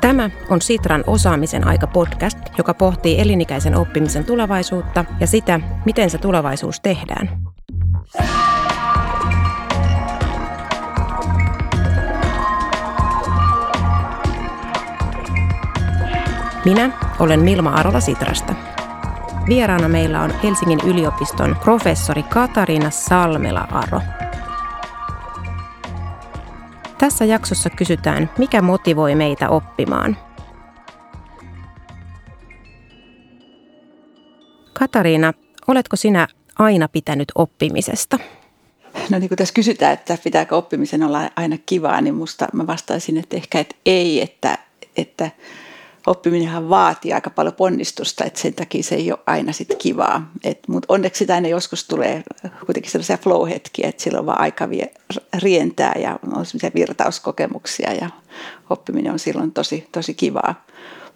Tämä on Sitran osaamisen aika podcast, joka pohtii elinikäisen oppimisen tulevaisuutta ja sitä, miten se tulevaisuus tehdään. Minä olen Milma Arola Sitrasta. Vieraana meillä on Helsingin yliopiston professori Katariina Salmela-Aro. Tässä jaksossa kysytään, mikä motivoi meitä oppimaan. Katariina, oletko sinä aina pitänyt oppimisesta? No niin kuin tässä kysytään, että pitääkö oppimisen olla aina kivaa, niin musta mä vastaisin, että ehkä että ei, että, että oppiminenhan vaatii aika paljon ponnistusta, että sen takia se ei ole aina sit kivaa. Mutta onneksi sitä aina joskus tulee kuitenkin sellaisia flow-hetkiä, että silloin vaan aika vie, rientää ja on sellaisia virtauskokemuksia ja oppiminen on silloin tosi, tosi kivaa.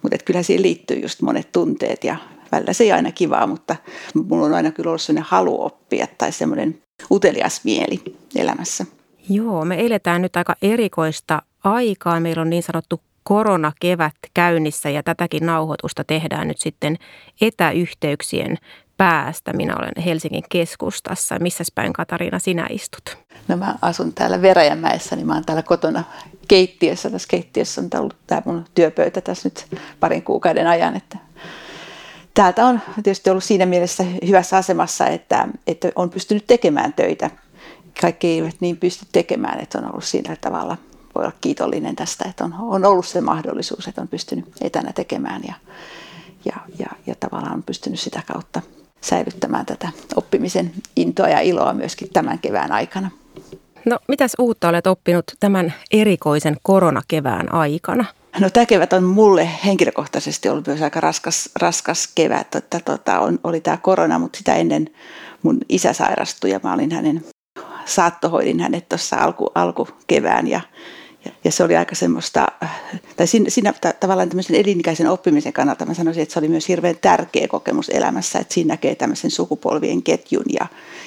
Mutta kyllä siihen liittyy just monet tunteet ja välillä se ei aina kivaa, mutta mulla on aina kyllä ollut sellainen halu oppia tai semmoinen utelias mieli elämässä. Joo, me eletään nyt aika erikoista aikaa. Meillä on niin sanottu koronakevät käynnissä ja tätäkin nauhoitusta tehdään nyt sitten etäyhteyksien päästä. Minä olen Helsingin keskustassa. Missä päin Katariina sinä istut? No mä asun täällä Veräjänmäessä, niin mä oon täällä kotona keittiössä. Tässä keittiössä on ollut tämä mun työpöytä tässä nyt parin kuukauden ajan, että täältä on tietysti ollut siinä mielessä hyvässä asemassa, että, että on pystynyt tekemään töitä. Kaikki eivät niin pysty tekemään, että on ollut siinä tavalla – voi olla kiitollinen tästä, että on, on ollut se mahdollisuus, että on pystynyt etänä tekemään ja, ja, ja, ja tavallaan on pystynyt sitä kautta säilyttämään tätä oppimisen intoa ja iloa myöskin tämän kevään aikana. No mitäs uutta olet oppinut tämän erikoisen koronakevään aikana? No tämä kevät on mulle henkilökohtaisesti ollut myös aika raskas, raskas kevät. Että, tota, on, oli tämä korona, mutta sitä ennen mun isä sairastui ja mä olin hänen saattohoidin hänet tuossa alku, alkukevään ja ja se oli aika semmoista, tai siinä, siinä tavallaan tämmöisen elinikäisen oppimisen kannalta mä sanoisin, että se oli myös hirveän tärkeä kokemus elämässä, että siinä näkee tämmöisen sukupolvien ketjun. Ja,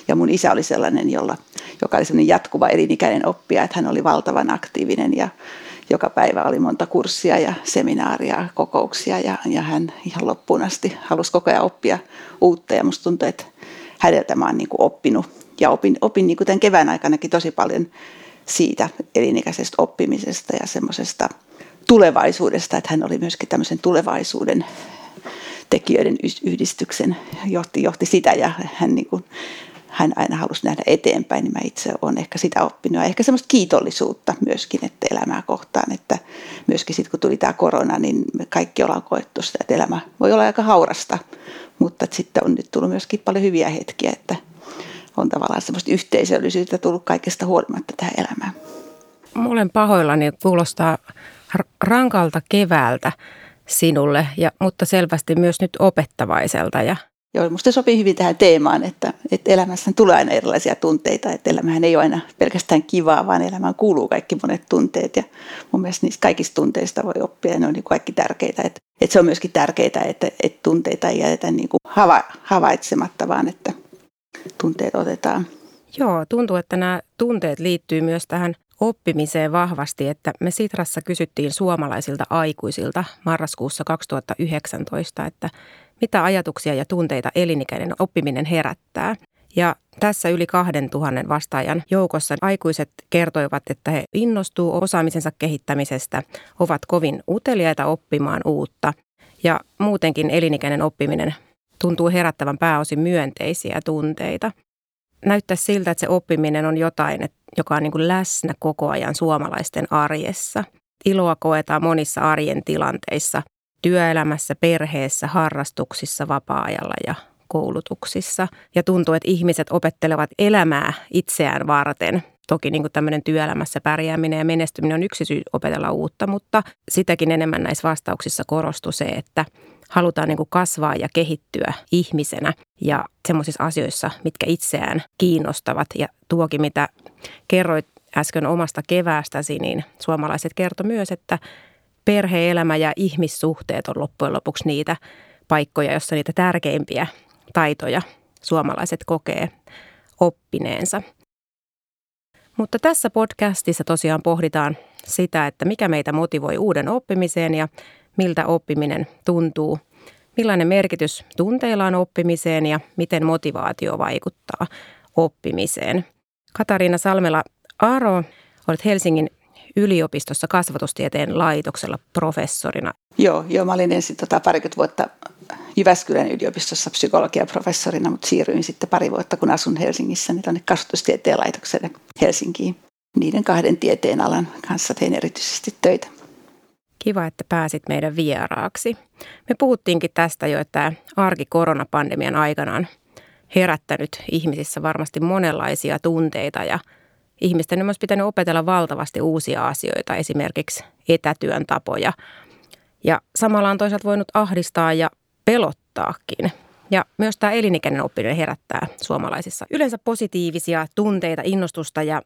ja mun isä oli sellainen, jolla, joka oli sellainen jatkuva elinikäinen oppija, että hän oli valtavan aktiivinen ja joka päivä oli monta kurssia ja seminaaria, kokouksia ja, ja hän ihan loppuun asti halusi koko ajan oppia uutta. Ja musta tuntuu, että häneltä mä oon niin oppinut ja opin, opin niin kuin tämän kevään aikanakin tosi paljon siitä elinikäisestä oppimisesta ja semmoisesta tulevaisuudesta, että hän oli myöskin tämmöisen tulevaisuuden tekijöiden yhdistyksen, johti, johti sitä ja hän, niin kuin, hän aina halusi nähdä eteenpäin, niin mä itse olen ehkä sitä oppinut. Ja ehkä semmoista kiitollisuutta myöskin, että elämää kohtaan, että myöskin sitten kun tuli tämä korona, niin me kaikki ollaan koettu sitä, että elämä voi olla aika haurasta, mutta sitten on nyt tullut myöskin paljon hyviä hetkiä, että on tavallaan semmoista yhteisöllisyyttä tullut kaikesta huolimatta tähän elämään. Mä olen pahoillani, kuulostaa rankalta keväältä sinulle, ja, mutta selvästi myös nyt opettavaiselta. Ja... Joo, musta sopii hyvin tähän teemaan, että, että elämässä tulee aina erilaisia tunteita, että elämähän ei ole aina pelkästään kivaa, vaan elämään kuuluu kaikki monet tunteet ja mun mielestä niistä kaikista tunteista voi oppia ja ne on niin kaikki tärkeitä. Että, että se on myöskin tärkeää, että, että tunteita ei jätetä niin kuin hava, havaitsematta, vaan että tunteet otetaan. Joo, tuntuu, että nämä tunteet liittyy myös tähän oppimiseen vahvasti, että me Sitrassa kysyttiin suomalaisilta aikuisilta marraskuussa 2019, että mitä ajatuksia ja tunteita elinikäinen oppiminen herättää. Ja tässä yli 2000 vastaajan joukossa aikuiset kertoivat, että he innostuu osaamisensa kehittämisestä, ovat kovin uteliaita oppimaan uutta ja muutenkin elinikäinen oppiminen tuntuu herättävän pääosin myönteisiä tunteita. Näyttää siltä, että se oppiminen on jotain, joka on niin kuin läsnä koko ajan suomalaisten arjessa. Iloa koetaan monissa arjen tilanteissa, työelämässä, perheessä, harrastuksissa, vapaa-ajalla ja koulutuksissa. Ja tuntuu, että ihmiset opettelevat elämää itseään varten. Toki niin kuin tämmöinen työelämässä pärjääminen ja menestyminen on yksi syy opetella uutta, mutta sitäkin enemmän näissä vastauksissa korostuu se, että halutaan niin kuin kasvaa ja kehittyä ihmisenä ja semmoisissa asioissa, mitkä itseään kiinnostavat. Ja tuokin, mitä kerroit äsken omasta keväästäsi, niin suomalaiset kertoi myös, että perheelämä ja ihmissuhteet on loppujen lopuksi niitä paikkoja, joissa niitä tärkeimpiä taitoja suomalaiset kokee oppineensa. Mutta tässä podcastissa tosiaan pohditaan sitä, että mikä meitä motivoi uuden oppimiseen ja miltä oppiminen tuntuu, millainen merkitys tunteilla on oppimiseen ja miten motivaatio vaikuttaa oppimiseen. Katariina Salmela-Aro, olet Helsingin yliopistossa kasvatustieteen laitoksella professorina. Joo, joo mä olin ensin tota parikymmentä vuotta Jyväskylän yliopistossa psykologiaprofessorina, mutta siirryin sitten pari vuotta, kun asun Helsingissä, niin tuonne kasvatustieteen laitokselle Helsinkiin. Niiden kahden tieteen alan kanssa tein erityisesti töitä. Kiva, että pääsit meidän vieraaksi. Me puhuttiinkin tästä jo, että arki koronapandemian aikana on herättänyt ihmisissä varmasti monenlaisia tunteita ja ihmisten on myös pitänyt opetella valtavasti uusia asioita, esimerkiksi etätyön tapoja. Ja samalla on toisaalta voinut ahdistaa ja pelottaakin. Ja myös tämä elinikäinen oppiminen herättää suomalaisissa yleensä positiivisia tunteita, innostusta ja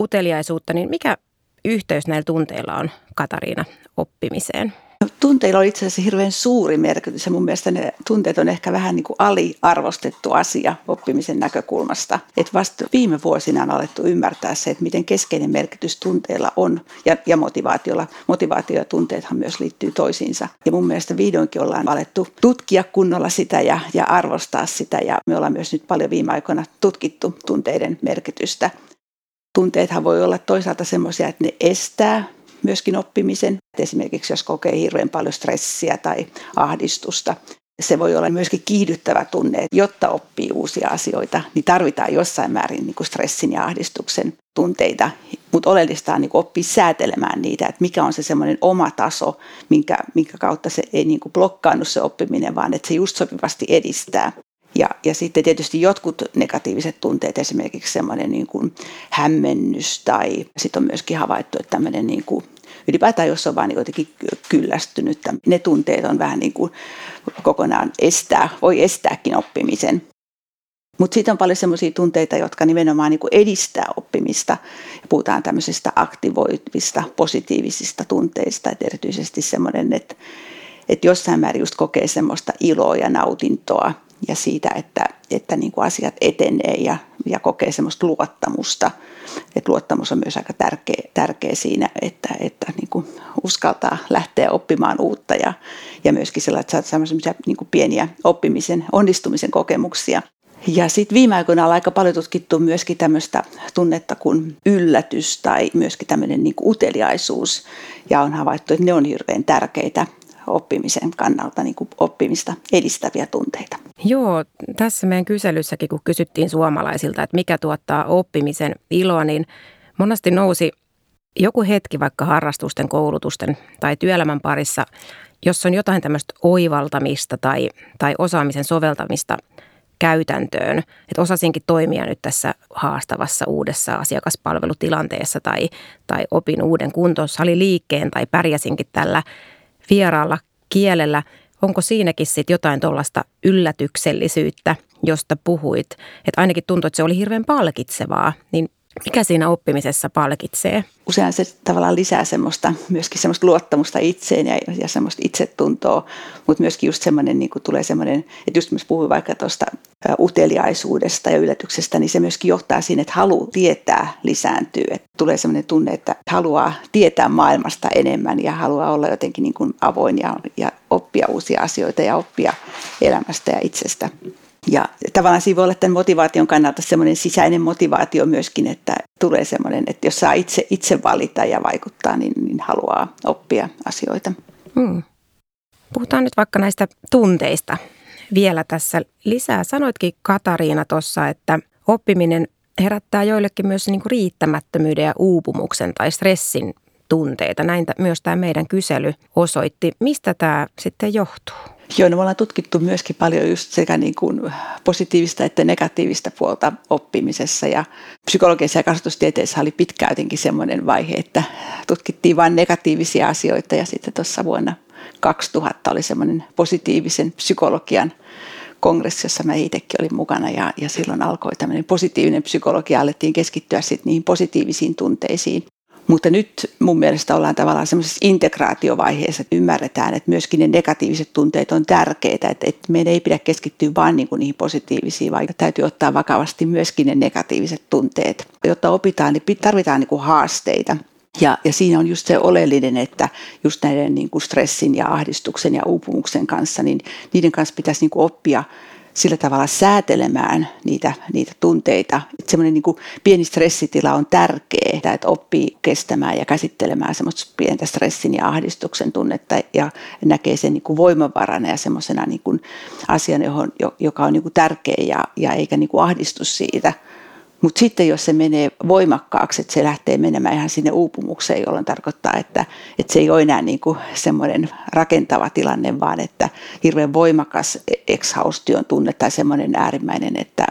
uteliaisuutta, niin mikä yhteys näillä tunteilla on Katariina oppimiseen? Tunteilla on itse asiassa hirveän suuri merkitys ja mun mielestä ne tunteet on ehkä vähän niin kuin aliarvostettu asia oppimisen näkökulmasta. Et vasta viime vuosina on alettu ymmärtää se, että miten keskeinen merkitys tunteilla on ja, ja motivaatiolla. Motivaatio ja tunteethan myös liittyy toisiinsa. Ja mun mielestä vihdoinkin ollaan alettu tutkia kunnolla sitä ja, ja arvostaa sitä ja me ollaan myös nyt paljon viime aikoina tutkittu tunteiden merkitystä. Tunteethan voi olla toisaalta semmoisia, että ne estää myöskin oppimisen. Esimerkiksi jos kokee hirveän paljon stressiä tai ahdistusta, se voi olla myöskin kiihdyttävä tunne, että jotta oppii uusia asioita, niin tarvitaan jossain määrin niin kuin stressin ja ahdistuksen tunteita. Mutta oleellista on niin oppia säätelemään niitä, että mikä on se semmoinen oma taso, minkä, minkä kautta se ei niin kuin blokkaannu se oppiminen, vaan että se just sopivasti edistää. Ja, ja sitten tietysti jotkut negatiiviset tunteet, esimerkiksi semmoinen niin kuin hämmennys tai sitten on myöskin havaittu, että tämmöinen niin kuin ylipäätään jos on vain niin jotenkin kyllästynyt, ne tunteet on vähän niin kuin kokonaan estää, voi estääkin oppimisen. Mutta sitten on paljon sellaisia tunteita, jotka nimenomaan niin edistää oppimista. Puhutaan tämmöisistä aktivoivista, positiivisista tunteista, että erityisesti semmoinen, että, että jossain määrin just kokee semmoista iloa ja nautintoa ja siitä, että, että niin kuin asiat etenee ja, ja kokee semmoista luottamusta. Et luottamus on myös aika tärkeä, tärkeä siinä, että, että niin kuin uskaltaa lähteä oppimaan uutta ja, ja myöskin sellaisia, että semmoisia niin kuin pieniä oppimisen, onnistumisen kokemuksia. Ja sitten viime aikoina on aika paljon tutkittu myöskin tämmöistä tunnetta kuin yllätys tai myöskin tämmöinen niin uteliaisuus. Ja on havaittu, että ne on hirveän tärkeitä oppimisen kannalta niin kuin oppimista edistäviä tunteita. Joo, tässä meidän kyselyssäkin, kun kysyttiin suomalaisilta, että mikä tuottaa oppimisen iloa, niin monesti nousi joku hetki vaikka harrastusten, koulutusten tai työelämän parissa, jos on jotain tämmöistä oivaltamista tai, tai osaamisen soveltamista käytäntöön, että osasinkin toimia nyt tässä haastavassa uudessa asiakaspalvelutilanteessa tai, tai opin uuden kuntosaliliikkeen tai pärjäsinkin tällä vieraalla kielellä. Onko siinäkin sitten jotain tuollaista yllätyksellisyyttä, josta puhuit? Että ainakin tuntuu, että se oli hirveän palkitsevaa. Niin mikä siinä oppimisessa palkitsee? Usein se tavallaan lisää semmoista, myöskin semmoista luottamusta itseen ja, ja semmoista itsetuntoa, mutta myöskin just semmoinen, niin tulee semmoinen, että just myös puhuin vaikka tuosta uteliaisuudesta ja yllätyksestä, niin se myöskin johtaa siihen, että halu tietää lisääntyy. Että tulee semmoinen tunne, että haluaa tietää maailmasta enemmän ja haluaa olla jotenkin niin kuin avoin ja, ja oppia uusia asioita ja oppia elämästä ja itsestä. Ja tavallaan siinä voi olla tämän motivaation kannalta semmoinen sisäinen motivaatio myöskin, että tulee semmoinen, että jos saa itse, itse valita ja vaikuttaa, niin, niin haluaa oppia asioita. Hmm. Puhutaan nyt vaikka näistä tunteista vielä tässä lisää. Sanoitkin Katariina tuossa, että oppiminen herättää joillekin myös niin kuin riittämättömyyden ja uupumuksen tai stressin tunteita. Näin myös tämä meidän kysely osoitti. Mistä tämä sitten johtuu? Joo, no me ollaan tutkittu myöskin paljon just sekä niin kuin positiivista että negatiivista puolta oppimisessa. Ja psykologiassa ja kasvatustieteessä oli pitkään jotenkin semmoinen vaihe, että tutkittiin vain negatiivisia asioita ja sitten tuossa vuonna 2000 oli semmoinen positiivisen psykologian kongressi, jossa mä itsekin olin mukana ja, ja silloin alkoi tämmöinen positiivinen psykologia, alettiin keskittyä sitten niihin positiivisiin tunteisiin. Mutta nyt mun mielestä ollaan tavallaan semmoisessa integraatiovaiheessa, että ymmärretään, että myöskin ne negatiiviset tunteet on tärkeitä, että, että meidän ei pidä keskittyä vain niin kuin niihin positiivisiin, vaan täytyy ottaa vakavasti myöskin ne negatiiviset tunteet. Jotta opitaan, niin tarvitaan niin kuin haasteita. Ja, ja siinä on just se oleellinen, että just näiden niin kuin stressin ja ahdistuksen ja uupumuksen kanssa, niin niiden kanssa pitäisi niin kuin oppia sillä tavalla säätelemään niitä, niitä tunteita. Että semmoinen niin kuin pieni stressitila on tärkeä, että oppii kestämään ja käsittelemään semmoista pientä stressin ja ahdistuksen tunnetta ja näkee sen niin kuin voimavarana ja semmoisena niin kuin asian, johon, joka on niin kuin tärkeä ja, ja eikä niin kuin ahdistus siitä – mutta sitten jos se menee voimakkaaksi, että se lähtee menemään ihan sinne uupumukseen, jolloin tarkoittaa, että, että se ei ole enää niin kuin semmoinen rakentava tilanne, vaan että hirveän voimakas exhaustyön tunne tai semmoinen äärimmäinen, että,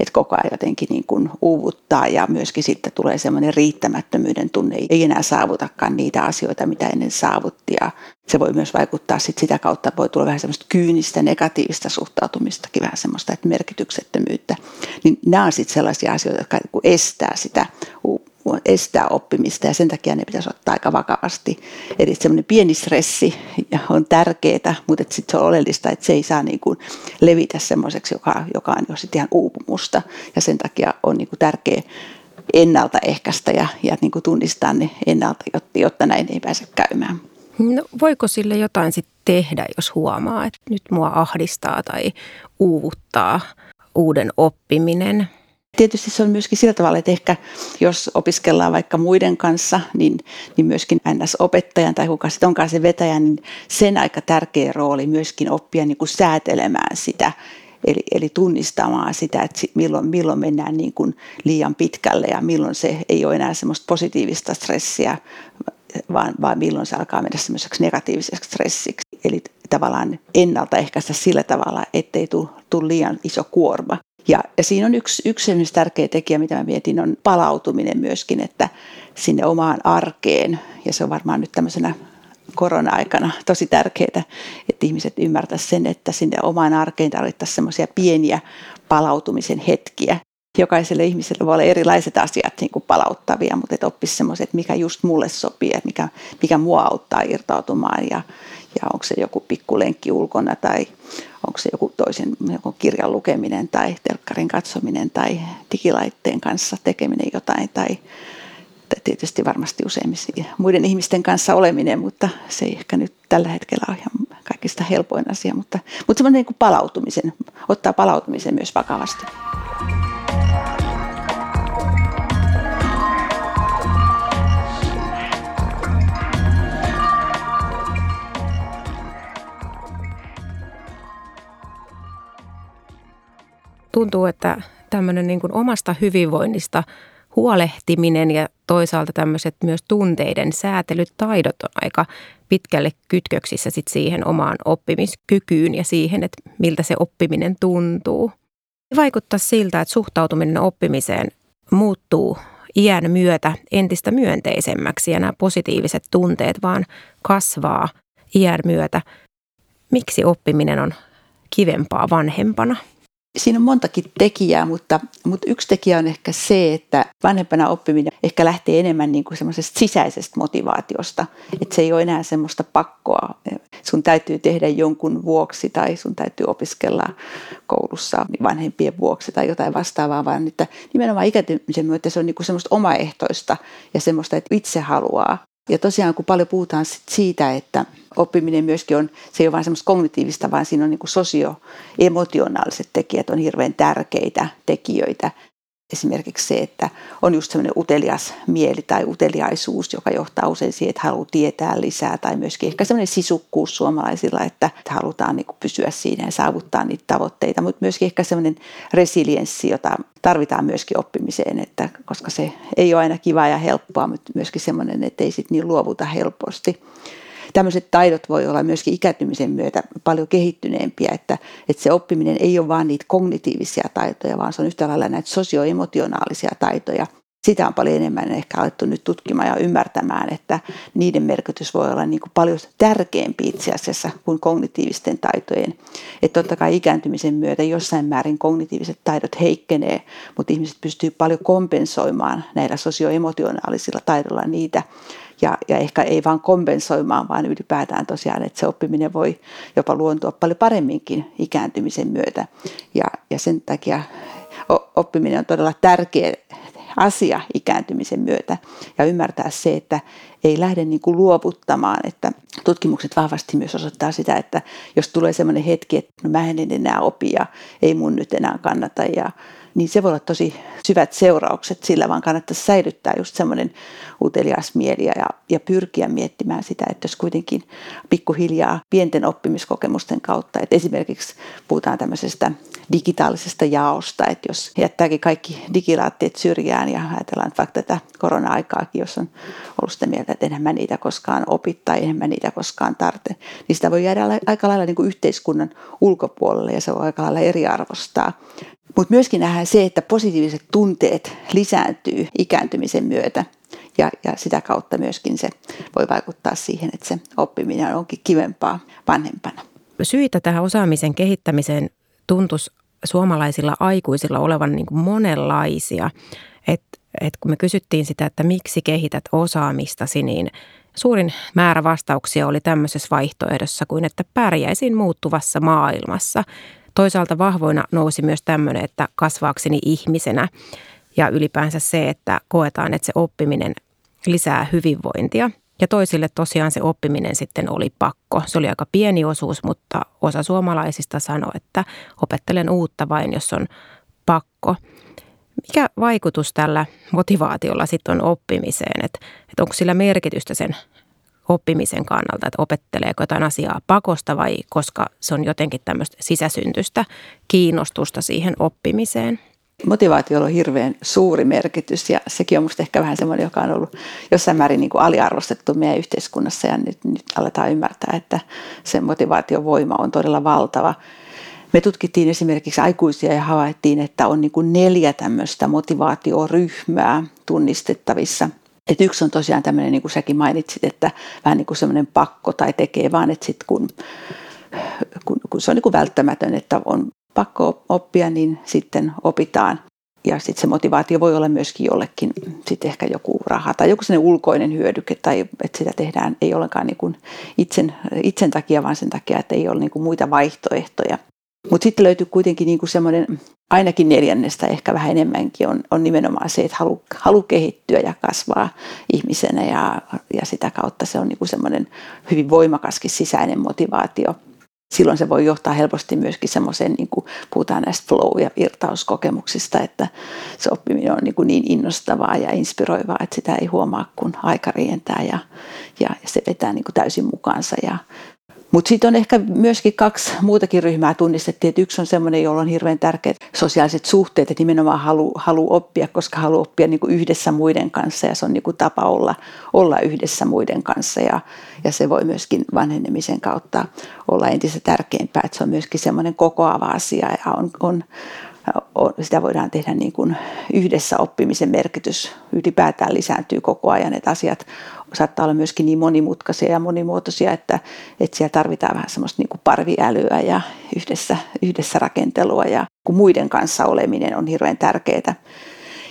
että koko ajan jotenkin niin kuin uuvuttaa ja myöskin sitten tulee semmoinen riittämättömyyden tunne, ei enää saavutakaan niitä asioita, mitä ennen saavutti ja se voi myös vaikuttaa sit sitä kautta, voi tulla vähän semmoista kyynistä, negatiivista suhtautumistakin, vähän semmoista että merkityksettömyyttä. Niin nämä on sitten sellaisia asioita, jotka niinku estää sitä estää oppimista ja sen takia ne pitäisi ottaa aika vakavasti. Eli semmoinen pieni stressi on tärkeää, mutta sitten se on oleellista, että se ei saa niin kuin levitä semmoiseksi, joka, joka on jo sitten ihan uupumusta ja sen takia on niin kuin tärkeä ennaltaehkäistä ja, ja niin kuin tunnistaa ne ennalta, jotta, jotta näin ei pääse käymään. No, voiko sille jotain sitten tehdä, jos huomaa, että nyt mua ahdistaa tai uuvuttaa uuden oppiminen? Tietysti se on myöskin sillä tavalla, että ehkä jos opiskellaan vaikka muiden kanssa, niin, niin myöskin NS-opettajan tai kuka sitten onkaan se vetäjä, niin sen aika tärkeä rooli myöskin oppia niin kuin säätelemään sitä Eli, eli tunnistamaan sitä, että milloin, milloin mennään niin kuin liian pitkälle ja milloin se ei ole enää semmoista positiivista stressiä, vaan, vaan milloin se alkaa mennä semmoiseksi negatiiviseksi stressiksi. Eli tavallaan ennaltaehkäistä sillä tavalla, ettei tule liian iso kuorma. Ja, ja siinä on yksi, yksi tärkeä tekijä, mitä mä mietin, on palautuminen myöskin, että sinne omaan arkeen, ja se on varmaan nyt tämmöisenä korona-aikana tosi tärkeää, että ihmiset ymmärtäisivät sen, että sinne omaan arkeen tarvittaisiin semmoisia pieniä palautumisen hetkiä. Jokaiselle ihmiselle voi olla erilaiset asiat niin kuin palauttavia, mutta että oppisi semmoiset, mikä just mulle sopii, mikä, mikä mua auttaa irtautumaan ja, ja onko se joku pikkulenkki ulkona tai onko se joku toisen joku kirjan lukeminen tai telkkarin katsominen tai digilaitteen kanssa tekeminen jotain tai tietysti varmasti useimmissa muiden ihmisten kanssa oleminen, mutta se ei ehkä nyt tällä hetkellä ole ihan kaikista helpoin asia, mutta, mutta semmoinen niin palautumisen, ottaa palautumisen myös vakavasti. Tuntuu, että tämmöinen niin kuin omasta hyvinvoinnista huolehtiminen ja toisaalta tämmöiset myös tunteiden säätelytaidot on aika pitkälle kytköksissä sit siihen omaan oppimiskykyyn ja siihen, että miltä se oppiminen tuntuu. Vaikuttaa siltä, että suhtautuminen oppimiseen muuttuu iän myötä entistä myönteisemmäksi ja nämä positiiviset tunteet vaan kasvaa iän myötä. Miksi oppiminen on kivempaa vanhempana? Siinä on montakin tekijää, mutta, mutta yksi tekijä on ehkä se, että vanhempana oppiminen ehkä lähtee enemmän niin kuin semmoisesta sisäisestä motivaatiosta. Että se ei ole enää semmoista pakkoa. Sun täytyy tehdä jonkun vuoksi tai sun täytyy opiskella koulussa vanhempien vuoksi tai jotain vastaavaa, vaan että nimenomaan ikääntymisen myötä se on niin kuin semmoista omaehtoista ja semmoista, että itse haluaa. Ja tosiaan kun paljon puhutaan siitä, että oppiminen myöskin on, se ei ole vain semmoista kognitiivista, vaan siinä on niin sosioemotionaaliset tekijät on hirveän tärkeitä tekijöitä esimerkiksi se, että on just semmoinen utelias mieli tai uteliaisuus, joka johtaa usein siihen, että haluaa tietää lisää tai myöskin ehkä semmoinen sisukkuus suomalaisilla, että halutaan niin pysyä siinä ja saavuttaa niitä tavoitteita, mutta myöskin ehkä semmoinen resilienssi, jota tarvitaan myöskin oppimiseen, että koska se ei ole aina kivaa ja helppoa, mutta myöskin semmoinen, että ei sitten niin luovuta helposti tämmöiset taidot voi olla myöskin ikääntymisen myötä paljon kehittyneempiä, että, että se oppiminen ei ole vain niitä kognitiivisia taitoja, vaan se on yhtä lailla näitä sosioemotionaalisia taitoja. sitä on paljon enemmän ehkä alettu nyt tutkimaan ja ymmärtämään, että niiden merkitys voi olla niin kuin paljon tärkeämpi itse asiassa kuin kognitiivisten taitojen. Että totta kai ikääntymisen myötä jossain määrin kognitiiviset taidot heikkenee, mutta ihmiset pystyy paljon kompensoimaan näillä sosioemotionaalisilla taidoilla niitä, ja, ja ehkä ei vaan kompensoimaan, vaan ylipäätään tosiaan, että se oppiminen voi jopa luontua paljon paremminkin ikääntymisen myötä. Ja, ja sen takia oppiminen on todella tärkeä asia ikääntymisen myötä ja ymmärtää se, että ei lähde niin kuin luovuttamaan, että tutkimukset vahvasti myös osoittaa sitä, että jos tulee sellainen hetki, että no mä en enää opi ja ei mun nyt enää kannata ja niin se voi olla tosi syvät seuraukset sillä, vaan kannattaisi säilyttää just semmoinen utelias mieli ja, ja pyrkiä miettimään sitä, että jos kuitenkin pikkuhiljaa pienten oppimiskokemusten kautta, että esimerkiksi puhutaan tämmöisestä digitaalisesta jaosta, että jos jättääkin kaikki digilaatteet syrjään ja ajatellaan että vaikka tätä korona-aikaakin, jos on ollut sitä mieltä, että mä niitä koskaan opi tai mä niitä koskaan tarvitse, niin sitä voi jäädä aika lailla niin kuin yhteiskunnan ulkopuolelle ja se voi aika lailla eriarvostaa. Mutta myöskin nähdään se, että positiiviset tunteet lisääntyy ikääntymisen myötä ja, ja sitä kautta myöskin se voi vaikuttaa siihen, että se oppiminen onkin kivempaa vanhempana. Syitä tähän osaamisen kehittämiseen tuntuisi suomalaisilla aikuisilla olevan niin kuin monenlaisia. Et, et kun me kysyttiin sitä, että miksi kehität osaamistasi, niin suurin määrä vastauksia oli tämmöisessä vaihtoehdossa kuin, että pärjäisin muuttuvassa maailmassa. Toisaalta vahvoina nousi myös tämmöinen, että kasvaakseni ihmisenä ja ylipäänsä se, että koetaan, että se oppiminen lisää hyvinvointia – ja toisille tosiaan se oppiminen sitten oli pakko. Se oli aika pieni osuus, mutta osa suomalaisista sanoi, että opettelen uutta vain, jos on pakko. Mikä vaikutus tällä motivaatiolla sitten on oppimiseen? Että et onko sillä merkitystä sen oppimisen kannalta, että opetteleeko jotain asiaa pakosta vai koska se on jotenkin tämmöistä sisäsyntystä kiinnostusta siihen oppimiseen? Motivaatiolla on hirveän suuri merkitys ja sekin on minusta ehkä vähän semmoinen, joka on ollut jossain määrin niin kuin aliarvostettu meidän yhteiskunnassa ja nyt, nyt aletaan ymmärtää, että se motivaatiovoima on todella valtava. Me tutkittiin esimerkiksi aikuisia ja havaittiin, että on niin kuin neljä tämmöistä motivaatioryhmää tunnistettavissa. Et yksi on tosiaan tämmöinen, niin kuin säkin mainitsit, että vähän niin kuin semmoinen pakko tai tekee vaan, että sitten kun kun, kun se on niin kuin välttämätön, että on pakko oppia, niin sitten opitaan. Ja sitten se motivaatio voi olla myöskin jollekin sitten ehkä joku raha tai joku sellainen ulkoinen hyödyke tai että sitä tehdään ei ollenkaan niin kuin itsen, itsen takia, vaan sen takia, että ei ole niin kuin muita vaihtoehtoja. Mutta sitten löytyy kuitenkin niin semmoinen, ainakin neljännestä ehkä vähän enemmänkin on, on nimenomaan se, että halu, halu kehittyä ja kasvaa ihmisenä ja, ja sitä kautta se on niin semmoinen hyvin voimakaskin sisäinen motivaatio – silloin se voi johtaa helposti myöskin semmoiseen, niin kuin puhutaan näistä flow- ja virtauskokemuksista, että se oppiminen on niin, kuin niin innostavaa ja inspiroivaa, että sitä ei huomaa, kun aika rientää ja, ja se vetää niin kuin täysin mukaansa ja mutta sitten on ehkä myöskin kaksi muutakin ryhmää tunnistettiin, että yksi on semmoinen, jolla on hirveän tärkeät sosiaaliset suhteet, että nimenomaan halu, halu oppia, koska haluaa oppia niin kuin yhdessä muiden kanssa ja se on niin kuin tapa olla, olla yhdessä muiden kanssa ja, ja se voi myöskin vanhenemisen kautta olla entistä tärkeämpää, että se on myöskin semmoinen kokoava asia ja on, on sitä voidaan tehdä niin kuin yhdessä oppimisen merkitys ylipäätään lisääntyy koko ajan, että asiat saattaa olla myöskin niin monimutkaisia ja monimuotoisia, että, että siellä tarvitaan vähän semmoista niin kuin parviälyä ja yhdessä, yhdessä rakentelua ja kun muiden kanssa oleminen on hirveän tärkeää.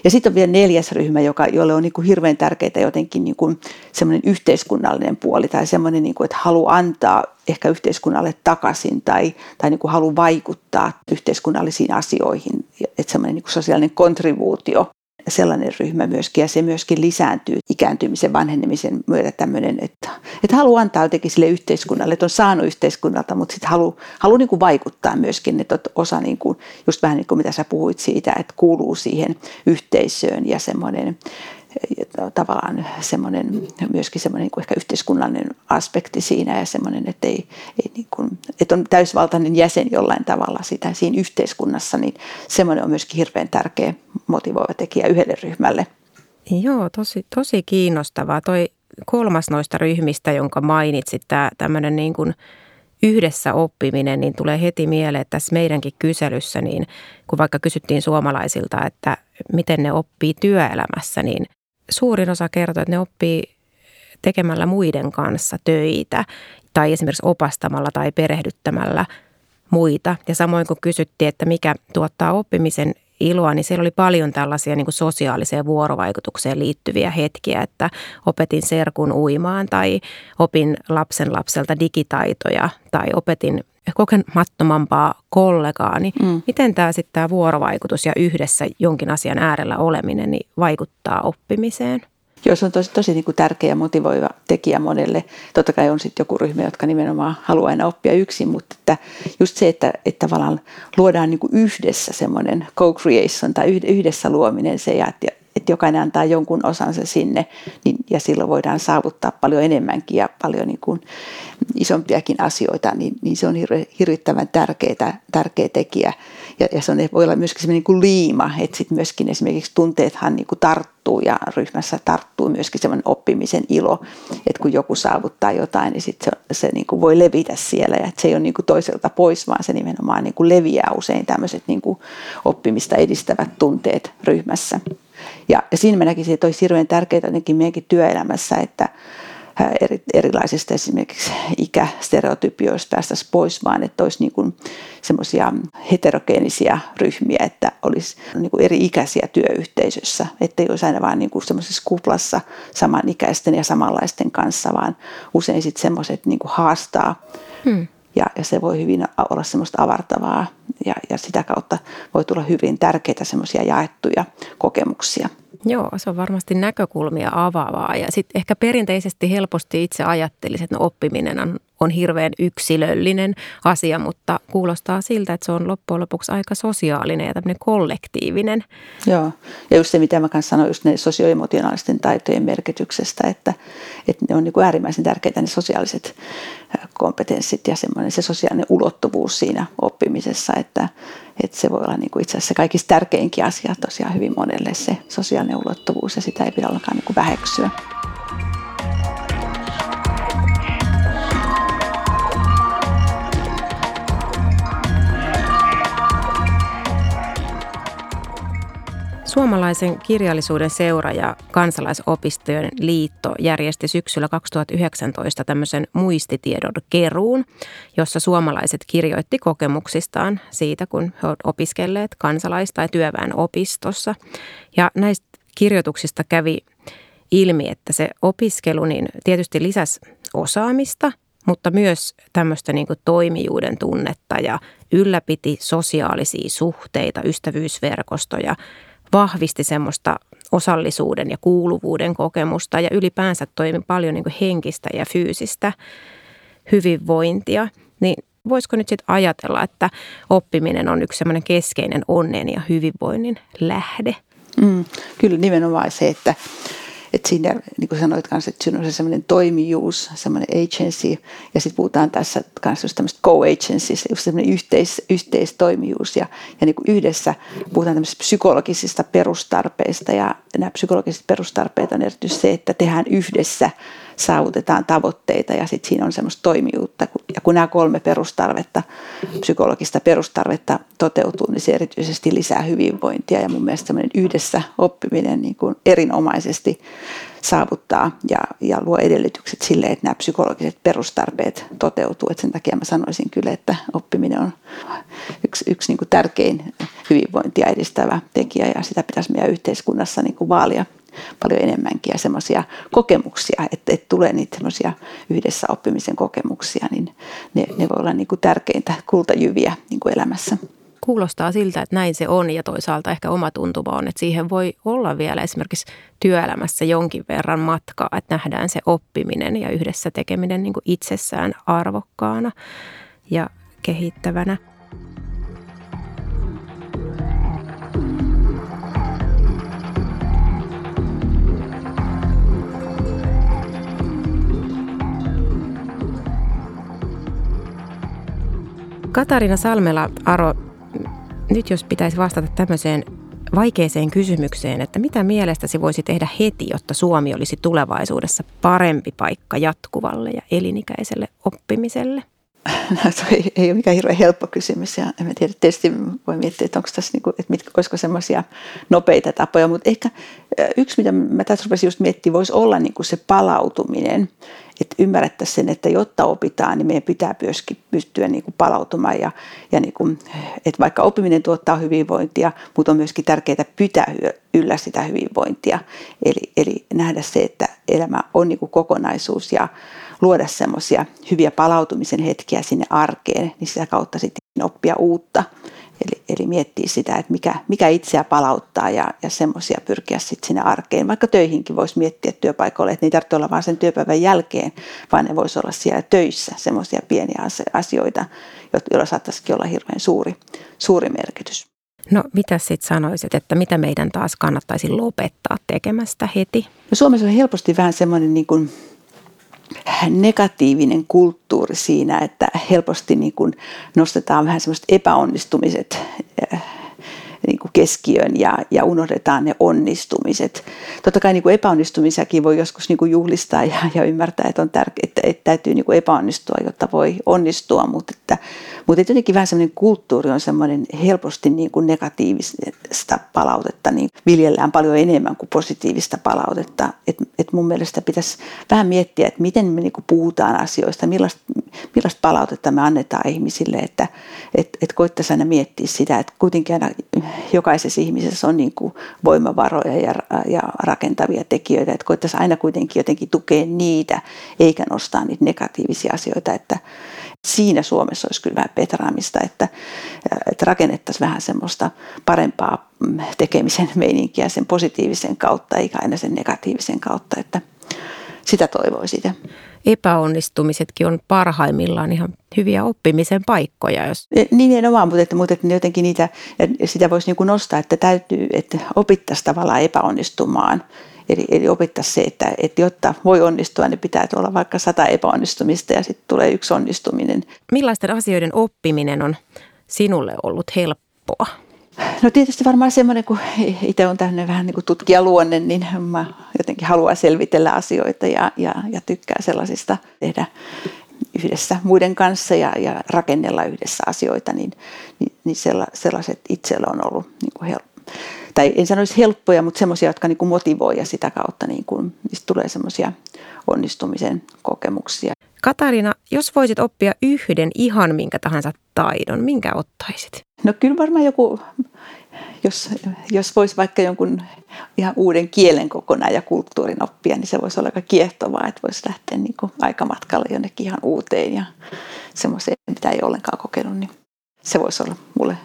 Ja sitten on vielä neljäs ryhmä, joka, jolle on niin kuin hirveän tärkeää jotenkin niin kuin semmoinen yhteiskunnallinen puoli tai semmoinen, niin kuin, että haluaa antaa ehkä yhteiskunnalle takaisin tai, tai niin kuin haluaa vaikuttaa yhteiskunnallisiin asioihin. Että semmoinen niin kuin sosiaalinen kontribuutio sellainen ryhmä myöskin ja se myöskin lisääntyy ikääntymisen vanhenemisen myötä tämmöinen, että, että haluaa antaa jotenkin sille yhteiskunnalle, että on saanut yhteiskunnalta, mutta sitten haluaa halu niin kuin vaikuttaa myöskin, että osa niin kuin, just vähän niin kuin mitä sä puhuit siitä, että kuuluu siihen yhteisöön ja semmoinen tavallaan semmoinen, myöskin semmoinen niin kuin ehkä yhteiskunnallinen aspekti siinä ja semmoinen, että, ei, ei niin kuin, että on täysvaltainen jäsen jollain tavalla sitä siinä yhteiskunnassa, niin semmoinen on myöskin hirveän tärkeä motivoiva tekijä yhdelle ryhmälle. Joo, tosi, tosi kiinnostavaa. Toi kolmas noista ryhmistä, jonka mainitsit, tämä tämmöinen niin kuin yhdessä oppiminen, niin tulee heti mieleen, että tässä meidänkin kyselyssä, niin kun vaikka kysyttiin suomalaisilta, että miten ne oppii työelämässä, niin suurin osa kertoo, että ne oppii tekemällä muiden kanssa töitä tai esimerkiksi opastamalla tai perehdyttämällä muita. Ja samoin kun kysyttiin, että mikä tuottaa oppimisen iloa, niin siellä oli paljon tällaisia niin kuin sosiaaliseen vuorovaikutukseen liittyviä hetkiä, että opetin serkun uimaan tai opin lapsen lapselta digitaitoja tai opetin kokemattomampaa kollegaani. Mm. Miten tämä sitten tämä vuorovaikutus ja yhdessä jonkin asian äärellä oleminen niin vaikuttaa oppimiseen? Joo, se on tosi, tosi niin kuin tärkeä ja motivoiva tekijä monelle. Totta kai on sitten joku ryhmä, jotka nimenomaan haluaa aina oppia yksin, mutta että just se, että, että tavallaan luodaan niin kuin yhdessä semmoinen co-creation tai yhdessä luominen se, ja että jokainen antaa jonkun osansa sinne, niin, ja silloin voidaan saavuttaa paljon enemmänkin ja paljon niin kuin isompiakin asioita, niin, niin se on hirvittävän tärkeä, tärkeä tekijä. Ja, ja se on, voi olla myöskin niin kuin liima, että sitten myöskin esimerkiksi tunteethan niin kuin tarttuu ja ryhmässä tarttuu myöskin semmoinen oppimisen ilo, että kun joku saavuttaa jotain, niin sitten se, se niin kuin voi levitä siellä ja että se ei ole niin kuin toiselta pois, vaan se nimenomaan niin kuin leviää usein tämmöiset niin kuin oppimista edistävät tunteet ryhmässä. Ja, ja siinä mä näkisin, että olisi hirveän tärkeää jotenkin meidänkin työelämässä, että eri, erilaisista esimerkiksi ikästereotypioista päästäisiin pois, vaan että olisi niin semmoisia heterogeenisia ryhmiä, että olisi niin eri ikäisiä työyhteisössä, ettei olisi aina vain niin semmoisessa kuplassa samanikäisten ja samanlaisten kanssa, vaan usein sitten semmoiset niin haastaa hmm. Ja, ja se voi hyvin olla semmoista avartavaa ja, ja sitä kautta voi tulla hyvin tärkeitä semmoisia jaettuja kokemuksia. Joo, se on varmasti näkökulmia avaavaa ja sitten ehkä perinteisesti helposti itse ajattelisin, että no oppiminen on, on hirveän yksilöllinen asia, mutta kuulostaa siltä, että se on loppujen lopuksi aika sosiaalinen ja tämmöinen kollektiivinen. Joo, ja just se mitä mä kanssa sanoin, just ne sosioemotionaalisten taitojen merkityksestä, että, että ne on niin kuin äärimmäisen tärkeitä ne sosiaaliset kompetenssit ja semmoinen se sosiaalinen ulottuvuus siinä oppimisessa, että, että se voi olla niin kuin itse asiassa kaikista tärkeinkin asia tosiaan hyvin monelle se sosiaalinen ulottuvuus ja sitä ei pidä ollenkaan niin kuin väheksyä. Suomalaisen kirjallisuuden seura ja kansalaisopistojen liitto järjesti syksyllä 2019 tämmöisen muistitiedon keruun, jossa suomalaiset kirjoitti kokemuksistaan siitä, kun he ovat opiskelleet kansalais- tai työväen opistossa. Ja näistä kirjoituksista kävi ilmi, että se opiskelu niin tietysti lisäsi osaamista, mutta myös tämmöistä niin toimijuuden tunnetta ja ylläpiti sosiaalisia suhteita, ystävyysverkostoja – vahvisti semmoista osallisuuden ja kuuluvuuden kokemusta ja ylipäänsä toimi paljon niin henkistä ja fyysistä hyvinvointia. Niin voisiko nyt sitten ajatella, että oppiminen on yksi semmoinen keskeinen onnen ja hyvinvoinnin lähde? Mm, kyllä nimenomaan se, että että siinä, niin kuin sanoit kanssa, että siinä on se semmoinen toimijuus, semmoinen agency, ja sitten puhutaan tässä kanssa just tämmöistä co-agency, just semmoinen yhteis, yhteistoimijuus, ja, ja niin kuin yhdessä puhutaan tämmöisistä psykologisista perustarpeista, ja nämä psykologiset perustarpeet on erityisesti se, että tehdään yhdessä saavutetaan tavoitteita ja sitten siinä on semmoista toimijuutta. Ja kun nämä kolme perustarvetta, psykologista perustarvetta toteutuu, niin se erityisesti lisää hyvinvointia ja mun mielestä semmoinen yhdessä oppiminen niin kuin erinomaisesti saavuttaa ja, ja luo edellytykset sille, että nämä psykologiset perustarpeet toteutuu. Et sen takia mä sanoisin kyllä, että oppiminen on yksi, yksi niin kuin tärkein hyvinvointia edistävä tekijä ja sitä pitäisi meidän yhteiskunnassa niin kuin vaalia paljon enemmänkin ja semmoisia kokemuksia, että, että tulee niitä semmoisia yhdessä oppimisen kokemuksia, niin ne, ne voi olla niin kuin tärkeintä kultajyviä niin kuin elämässä. Kuulostaa siltä, että näin se on ja toisaalta ehkä oma tuntuma on, että siihen voi olla vielä esimerkiksi työelämässä jonkin verran matkaa, että nähdään se oppiminen ja yhdessä tekeminen niin kuin itsessään arvokkaana ja kehittävänä. Katarina Salmela, Aro, nyt jos pitäisi vastata tämmöiseen vaikeeseen kysymykseen, että mitä mielestäsi voisi tehdä heti, jotta Suomi olisi tulevaisuudessa parempi paikka jatkuvalle ja elinikäiselle oppimiselle? No, ei, ei ole mikään hirveän helppo kysymys ja en tiedä, tietysti voi miettiä, että onko tässä, niin kuin, että mit, olisiko semmoisia nopeita tapoja, mutta ehkä yksi, mitä mä tässä rupesin just miettimään, voisi olla niin kuin se palautuminen, että ymmärrettäisiin sen, että jotta opitaan, niin meidän pitää myöskin pystyä niin kuin palautumaan ja, ja niin kuin, että vaikka oppiminen tuottaa hyvinvointia, mutta on myöskin tärkeää pitää yllä sitä hyvinvointia, eli, eli nähdä se, että elämä on niin kuin kokonaisuus ja luoda semmoisia hyviä palautumisen hetkiä sinne arkeen, niin sitä kautta sitten oppia uutta. Eli, eli miettiä sitä, että mikä, mikä itseä palauttaa ja, ja semmoisia pyrkiä sitten sinne arkeen. Vaikka töihinkin voisi miettiä työpaikoille, että ne ei tarvitse olla vain sen työpäivän jälkeen, vaan ne voisi olla siellä töissä semmoisia pieniä asioita, joilla saattaisikin olla hirveän suuri, suuri merkitys. No mitä sitten sanoisit, että mitä meidän taas kannattaisi lopettaa tekemästä heti? No Suomessa on helposti vähän semmoinen niin kuin negatiivinen kulttuuri siinä, että helposti niin kuin nostetaan vähän semmoiset epäonnistumiset eh, keskiön ja, ja unohdetaan ne onnistumiset. Totta kai niin kuin epäonnistumisiakin voi joskus niin kuin juhlistaa ja, ja ymmärtää, että on tärkeää, että, että täytyy niin kuin epäonnistua, jotta voi onnistua, mutta, että, mutta että jotenkin vähän semmoinen kulttuuri on semmoinen helposti niin kuin negatiivista palautetta, niin viljellään paljon enemmän kuin positiivista palautetta. Et, et mun mielestä pitäisi vähän miettiä, että miten me niin kuin puhutaan asioista, millaista, millaista palautetta me annetaan ihmisille, että et, et koittaisi aina miettiä sitä, että kuitenkin aina jokaisessa ihmisessä on niin kuin voimavaroja ja, ja rakentavia tekijöitä, että koittaisiin aina kuitenkin jotenkin tukea niitä, eikä nostaa niitä negatiivisia asioita, että siinä Suomessa olisi kyllä vähän petraamista, että, että rakennettaisiin vähän semmoista parempaa tekemisen meininkiä sen positiivisen kautta, eikä aina sen negatiivisen kautta, että sitä toivoisi epäonnistumisetkin on parhaimmillaan ihan hyviä oppimisen paikkoja. Jos... Nimenomaan, mutta, että, mutta että jotenkin niitä, sitä voisi niin nostaa, että täytyy, että opittaisiin tavallaan epäonnistumaan. Eli, eli opittaisiin se, että, että jotta voi onnistua, niin pitää olla vaikka sata epäonnistumista ja sitten tulee yksi onnistuminen. Millaisten asioiden oppiminen on sinulle ollut helppoa? No tietysti varmaan semmoinen, kun itse on tämmöinen vähän niin kuin tutkijaluonne, niin mä jotenkin haluan selvitellä asioita ja, ja, ja tykkää sellaisista tehdä yhdessä muiden kanssa ja, ja rakennella yhdessä asioita, niin, niin, niin sellaiset itsellä on ollut niin kuin helppo. Tai en sanoisi helppoja, mutta semmoisia, jotka niin kuin motivoi ja sitä kautta niin kuin, niistä tulee semmoisia onnistumisen kokemuksia. Katarina, jos voisit oppia yhden ihan minkä tahansa taidon, minkä ottaisit? No kyllä varmaan joku, jos, jos voisi vaikka jonkun ihan uuden kielen kokonaan ja kulttuurin oppia, niin se voisi olla aika kiehtovaa, että voisi lähteä niin kuin aikamatkalle jonnekin ihan uuteen ja semmoiseen, mitä ei ollenkaan kokenut, niin se voisi olla mulle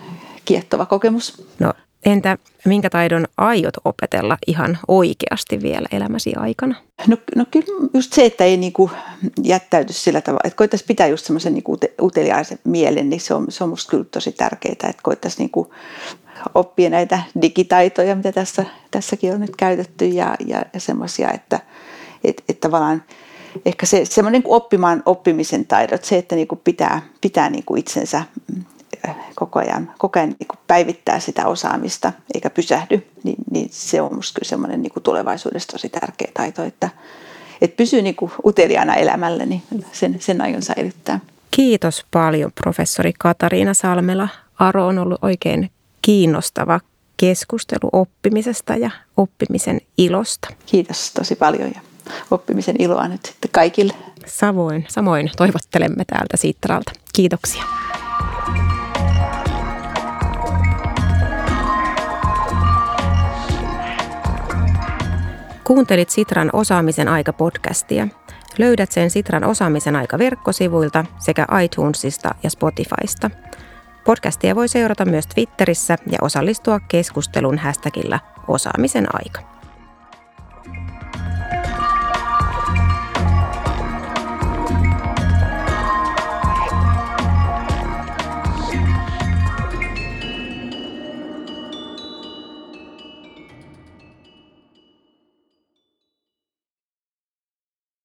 kiehtova kokemus. No Entä minkä taidon aiot opetella ihan oikeasti vielä elämäsi aikana? No, no kyllä just se, että ei niinku jättäyty sillä tavalla, että koittaisi pitää just semmoisen niinku uteliaisen mielen, niin se on, se on musta kyllä tosi tärkeää, että koittaisi niinku oppia näitä digitaitoja, mitä tässä, tässäkin on nyt käytetty ja, ja, ja semmoisia, että et, et tavallaan ehkä se semmoinen niin oppimaan oppimisen taidot, se, että niinku pitää, pitää niinku itsensä koko ajan, koko ajan niin päivittää sitä osaamista eikä pysähdy, niin, niin se on minusta kyllä semmoinen niin tulevaisuudessa tosi tärkeä taito, että, että pysyy niin kuin uteliaana elämällä, niin sen, sen aion säilyttää. Kiitos paljon professori Katariina Salmela. Aro on ollut oikein kiinnostava keskustelu oppimisesta ja oppimisen ilosta. Kiitos tosi paljon ja oppimisen iloa nyt sitten kaikille. Samoin, samoin toivottelemme täältä Sitralta. Kiitoksia. Kuuntelit Sitran osaamisen aika podcastia. Löydät sen Sitran osaamisen aika verkkosivuilta sekä iTunesista ja Spotifysta. Podcastia voi seurata myös Twitterissä ja osallistua keskustelun hashtagillä osaamisen aika.